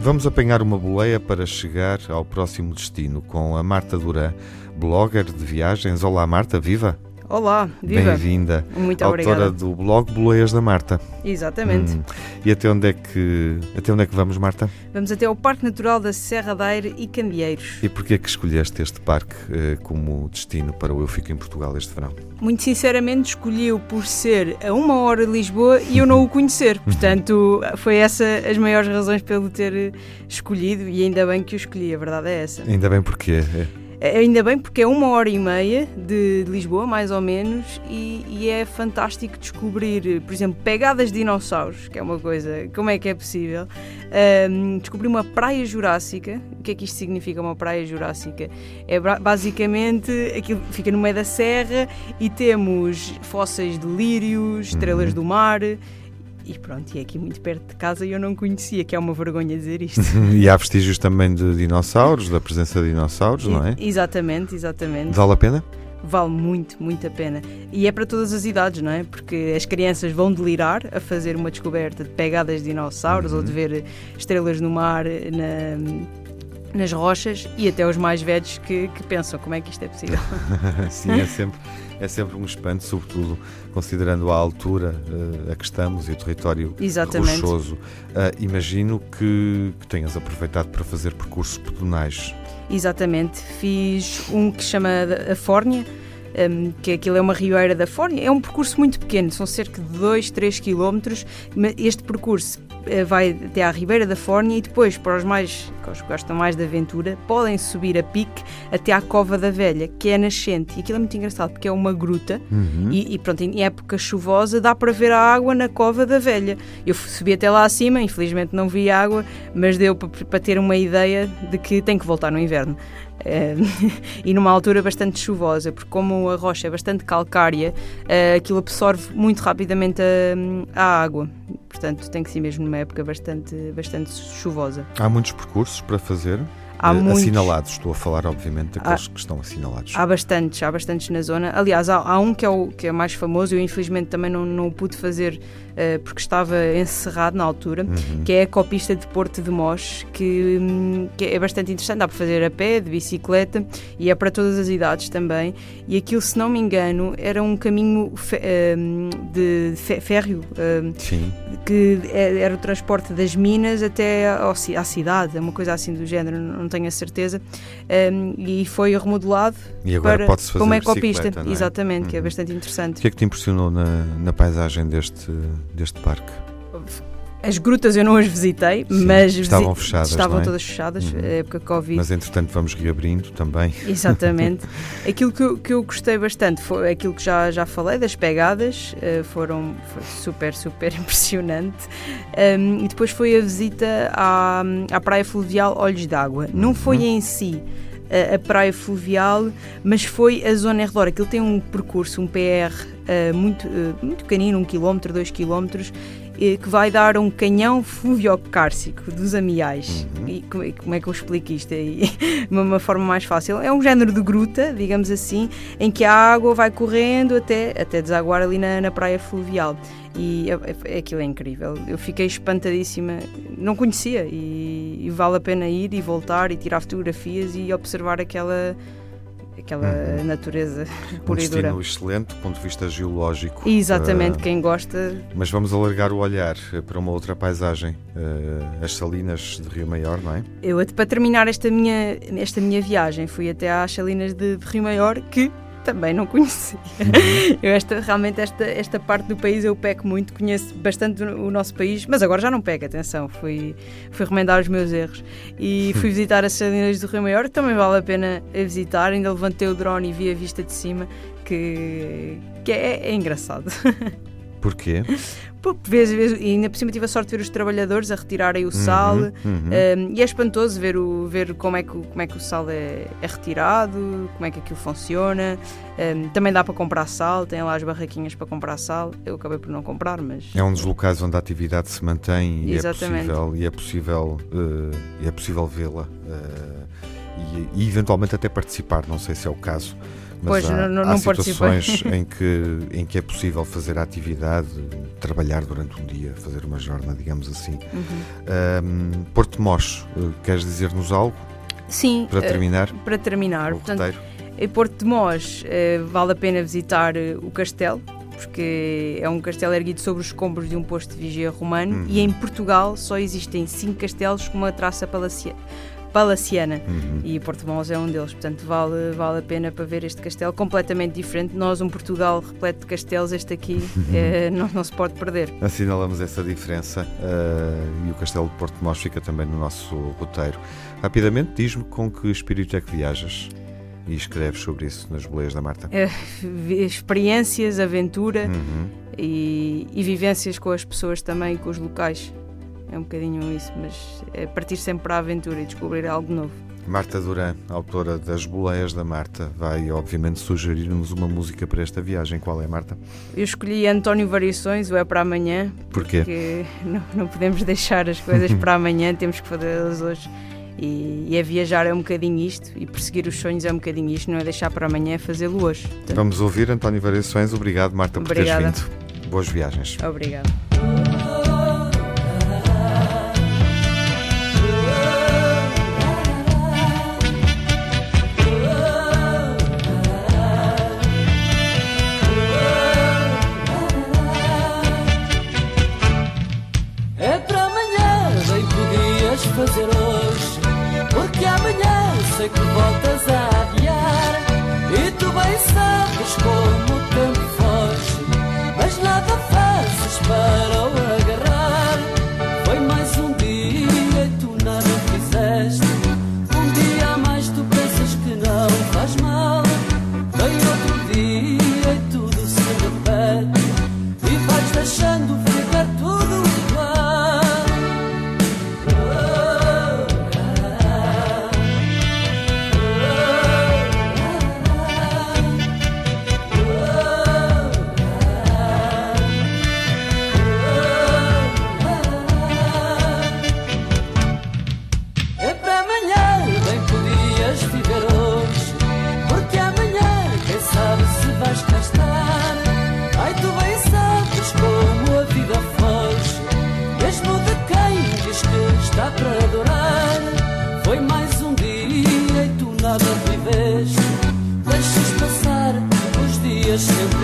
Vamos apanhar uma boleia para chegar ao próximo destino com a Marta Duran, blogger de viagens. Olá, Marta, viva! Olá, viva! Bem-vinda. Muito Autora obrigada. do blog Boleias da Marta. Exatamente. Hum. E até onde, é que, até onde é que vamos, Marta? Vamos até ao Parque Natural da Serra da Aire e Candeeiros. E porquê é que escolheste este parque eh, como destino para o Eu Fico em Portugal este verão? Muito sinceramente, escolhi-o por ser a uma hora de Lisboa e eu não o conhecer. Portanto, foi essa as maiores razões pelo ter escolhido e ainda bem que o escolhi, a verdade é essa. Ainda bem porquê. É, Ainda bem porque é uma hora e meia de Lisboa, mais ou menos, e, e é fantástico descobrir, por exemplo, pegadas de dinossauros, que é uma coisa, como é que é possível? Descobrir uma praia jurássica. O que é que isto significa, uma praia jurássica? É basicamente aquilo que fica no meio da serra e temos fósseis de lírios, estrelas do mar. E pronto, e é aqui muito perto de casa e eu não conhecia, que é uma vergonha dizer isto. E há vestígios também de dinossauros, da presença de dinossauros, não é? Exatamente, exatamente. Vale a pena? Vale muito, muito a pena. E é para todas as idades, não é? Porque as crianças vão delirar a fazer uma descoberta de pegadas de dinossauros ou de ver estrelas no mar, na- nas rochas, e até os mais velhos que, que pensam como é que isto é possível. Sim, é sempre, é sempre um espanto, sobretudo considerando a altura eh, a que estamos e o território Exatamente. rochoso. Ah, imagino que, que tenhas aproveitado para fazer percursos pedonais. Exatamente. Fiz um que chama a Fórnia, um, que aquilo é uma rioeira da Fórnia. É um percurso muito pequeno, são cerca de 2, 3 quilómetros. mas Este percurso vai até à Ribeira da Fórnia e depois, para os mais que os que gostam mais de aventura, podem subir a pique até à Cova da Velha, que é nascente. E aquilo é muito engraçado porque é uma gruta e, e pronto, em época chuvosa dá para ver a água na Cova da Velha. Eu subi até lá acima, infelizmente não vi água, mas deu para, para ter uma ideia de que tem que voltar no inverno. Eh, e numa altura bastante chuvosa, porque como a rocha é bastante calcária, eh, aquilo absorve muito rapidamente a, a água. Portanto, tem que ser mesmo numa época bastante, bastante chuvosa. Há muitos percursos para fazer, Há eh, muitos. assinalados. Estou a falar, obviamente, daqueles que estão assinalados. Há bastantes, há bastantes na zona. Aliás, há, há um que é, o, que é mais famoso, eu infelizmente também não, não o pude fazer eh, porque estava encerrado na altura, Uhum. que é a copista de Porto de Mós, que, hum, que é bastante interessante. Dá para fazer a pé, de bicicleta e é para todas as idades também. E aquilo, se não me engano, era um caminho fe- hum, de fe- férreo. Sim. que é- era o transporte das minas até ao à cidade, uma coisa assim do género, não tenho a certeza. Um, e foi remodelado E agora para fazer como ecopista, é? exatamente, que é Uhum. bastante O interessante. que é que te impressionou na, na paisagem deste, deste parque? As grutas eu não as visitei, Sim, mas estavam visi- fechadas, estavam é? todas fechadas, Uhum. época Covid. Mas entretanto vamos reabrindo também. Exatamente. aquilo que eu, que eu gostei bastante foi aquilo que já, já falei, das pegadas, eh, foram foi super, super impressionante. Um, e depois foi a visita à, à Praia Fluvial Olhos d'Água. Não foi em si a, Praia Fluvial, mas foi a zona em redor. Aquilo tem um percurso, um PR eh, muito, eh, muito pequenino, um quilómetro, dois quilómetros, que vai dar um canhão fluviocárcico dos Amiais. E como, e como é que eu explico isto aí? de uma, forma mais fácil? É um género de gruta, digamos assim, em que a água vai correndo até, até desaguar ali na, na praia fluvial. E é, é- aquilo é incrível. Eu fiquei espantadíssima, não conhecia e, e vale a pena ir e voltar e tirar fotografias e observar aquela, aquela natureza Um pura e dura. excelente do ponto de vista geológico. Exatamente, Ah, quem gosta mas vamos alargar o olhar eh, para uma outra paisagem. eh, as salinas de Rio Maior, não é? Eu, para terminar esta minha, esta minha viagem, fui até às Salinas de, de Rio Maior, que também não conhecia. Eu esta, realmente esta, esta parte do país eu peco muito, conheço bastante o nosso país, mas agora já não pego, atenção, fui, fui remendar os meus erros. E fui visitar as Salinas do Rio Maior, que também vale a pena a visitar, ainda levantei o drone e vi a vista de cima, que, que é, é engraçado. Porquê? Pô, vês, vês, e ainda por cima tive a sorte de ver os trabalhadores a retirarem o sal, Uhum, uhum. um, e é espantoso ver, o, ver como, é que, o- como é que o sal é, é retirado, como é que aquilo funciona. Um, também dá para comprar sal, tem lá as barraquinhas para comprar sal. Eu acabei por não comprar, mas. É um dos locais onde a atividade se mantém e é Exatamente. possível, e é possível, e é possível vê-la eh, e, e eventualmente até participar, não sei se é o caso, Mas pois, há, não, há não situações em que, em que é possível fazer a atividade, trabalhar durante um dia, fazer uma jornada, digamos assim. Uhum. Um, Porto Mós, uh, queres dizer-nos algo? Sim. Para terminar? Uh, para terminar. O Portanto, roteiro? em Porto de Mós uh, vale a pena visitar o castelo, porque é um castelo erguido sobre os escombros de um posto de vigia romano uhum. e em Portugal só existem cinco castelos com uma traça palaciana palaciana uhum. e Porto Mós é um deles, portanto vale, vale a pena para ver este castelo completamente diferente. Nós, um Portugal repleto de castelos, este aqui é, não, não se pode perder. Assinalamos essa diferença uh, e o castelo de Porto Mós fica também no nosso roteiro. Rapidamente, diz-me com que espírito é que viajas? E escreves sobre isso nas boleias da Marta? É, experiências, aventura uhum. e, e vivências com as pessoas também, com os locais. É um bocadinho isso, mas é partir sempre para a aventura e descobrir algo novo. Marta Duran, autora das Boleias da Marta, vai obviamente sugerir-nos uma música para esta viagem. Qual é, Marta? Eu escolhi António Variações, o É para Amanhã. Porquê? Porque não, não podemos deixar as coisas para amanhã, temos que fazê-las hoje. E, e é viajar é um bocadinho isto, e perseguir os sonhos é um bocadinho isto, não é deixar para amanhã, é fazê-lo hoje. Portanto, Vamos ouvir António Variações. Obrigado, Marta, Obrigada. por teres vindo. Boas viagens. Obrigada. Fazer hoje, porque amanhã sei que voltas a para adorar. Foi mais um dia e tu nada viveste. Deixas passar os dias sempre